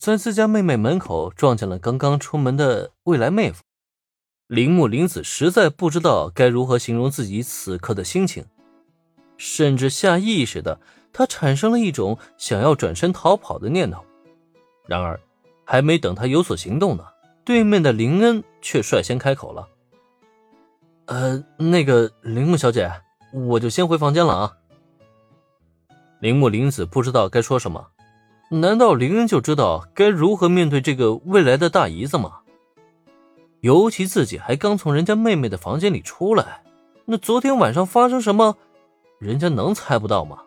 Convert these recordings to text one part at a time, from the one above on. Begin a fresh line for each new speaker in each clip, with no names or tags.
在自家妹妹门口撞见了刚刚出门的未来妹夫，铃木玲子实在不知道该如何形容自己此刻的心情，甚至下意识的，她产生了一种想要转身逃跑的念头。然而，还没等她有所行动呢，对面的林恩却率先开口了：“呃，那个铃木小姐，我就先回房间了啊。”铃木玲子不知道该说什么。难道林恩就知道该如何面对这个未来的大姨子吗？尤其自己还刚从人家妹妹的房间里出来，那昨天晚上发生什么，人家能猜不到吗？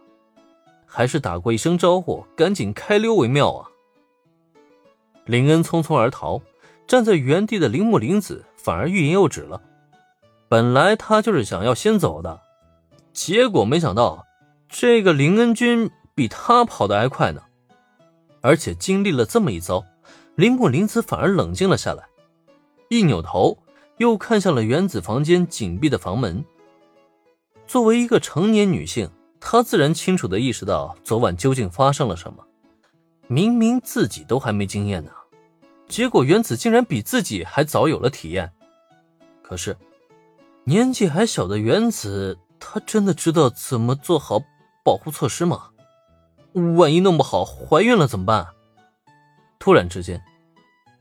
还是打过一声招呼，赶紧开溜为妙啊！林恩匆匆而逃，站在原地的铃木玲子反而欲言又止了。本来他就是想要先走的，结果没想到这个林恩君比他跑得还快呢。而且经历了这么一遭，铃木林子反而冷静了下来，一扭头又看向了原子房间紧闭的房门。作为一个成年女性，她自然清楚的意识到昨晚究竟发生了什么。明明自己都还没经验呢，结果原子竟然比自己还早有了体验。可是，年纪还小的原子，她真的知道怎么做好保护措施吗？万一弄不好怀孕了怎么办？突然之间，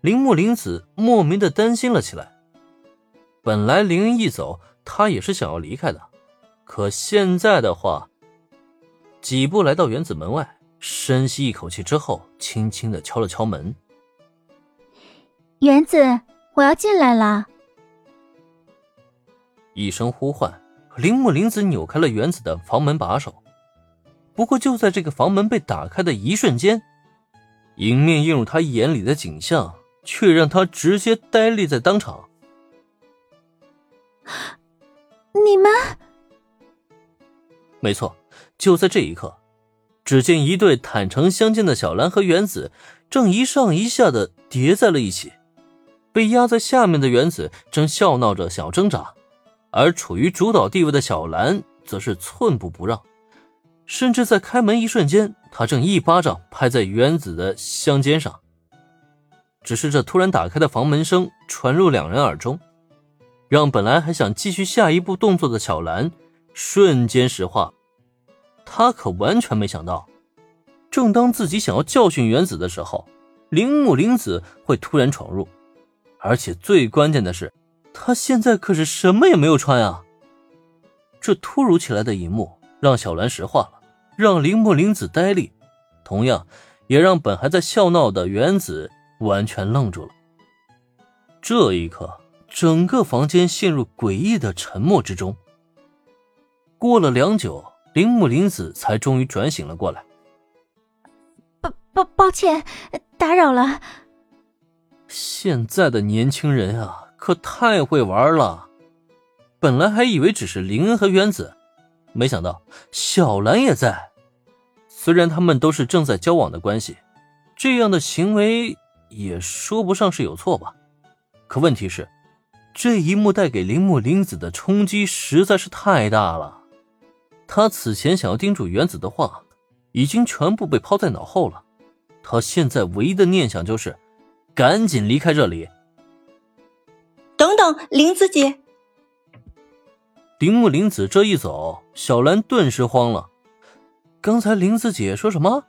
铃木玲子莫名的担心了起来。本来林恩一走，她也是想要离开的，可现在的话，几步来到园子门外，深吸一口气之后，轻轻的敲了敲门。
园子，我要进来了。
一声呼唤，铃木玲子扭开了园子的房门把手。不过，就在这个房门被打开的一瞬间，迎面映入他眼里的景象，却让他直接呆立在当场。
你们？
没错，就在这一刻，只见一对坦诚相见的小兰和原子正一上一下的叠在了一起，被压在下面的原子正笑闹着想要挣扎，而处于主导地位的小兰则是寸步不让。甚至在开门一瞬间，他正一巴掌拍在原子的香肩上。只是这突然打开的房门声传入两人耳中，让本来还想继续下一步动作的小兰瞬间石化。他可完全没想到，正当自己想要教训原子的时候，铃木玲子会突然闯入，而且最关键的是，他现在可是什么也没有穿啊！这突如其来的一幕。让小兰石化了，让铃木玲子呆立，同样也让本还在笑闹的原子完全愣住了。这一刻，整个房间陷入诡异的沉默之中。过了良久，铃木玲子才终于转醒了过来。
抱抱抱歉，打扰了。
现在的年轻人啊，可太会玩了。本来还以为只是林恩和原子。没想到小兰也在，虽然他们都是正在交往的关系，这样的行为也说不上是有错吧。可问题是，这一幕带给铃木玲子的冲击实在是太大了。他此前想要叮嘱原子的话，已经全部被抛在脑后了。他现在唯一的念想就是赶紧离开这里。
等等，林子姐。
铃木玲子这一走，小兰顿时慌了。刚才林子姐说什么？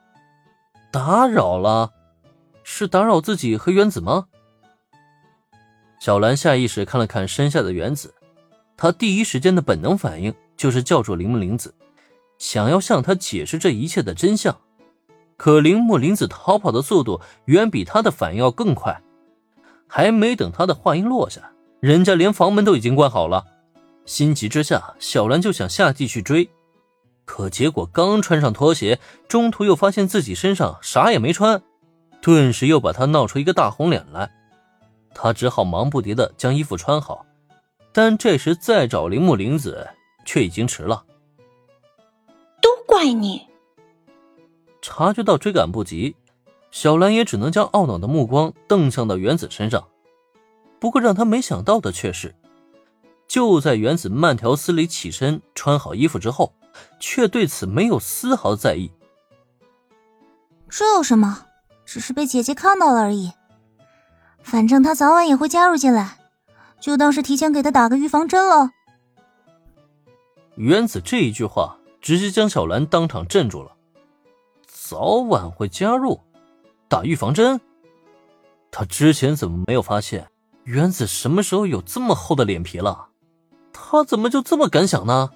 打扰了？是打扰自己和原子吗？小兰下意识看了看身下的原子，她第一时间的本能反应就是叫住铃木林子，想要向她解释这一切的真相。可铃木林子逃跑的速度远比她的反应要更快，还没等她的话音落下，人家连房门都已经关好了。心急之下，小兰就想下地去追，可结果刚穿上拖鞋，中途又发现自己身上啥也没穿，顿时又把他闹出一个大红脸来。他只好忙不迭的将衣服穿好，但这时再找铃木玲子却已经迟了。
都怪你！
察觉到追赶不及，小兰也只能将懊恼的目光瞪向到原子身上。不过让他没想到的却是。就在原子慢条斯理起身穿好衣服之后，却对此没有丝毫在意。
这有什么？只是被姐姐看到了而已。反正他早晚也会加入进来，就当是提前给他打个预防针了。
原子这一句话直接将小兰当场镇住了。早晚会加入，打预防针。他之前怎么没有发现？原子什么时候有这么厚的脸皮了？他怎么就这么敢想呢？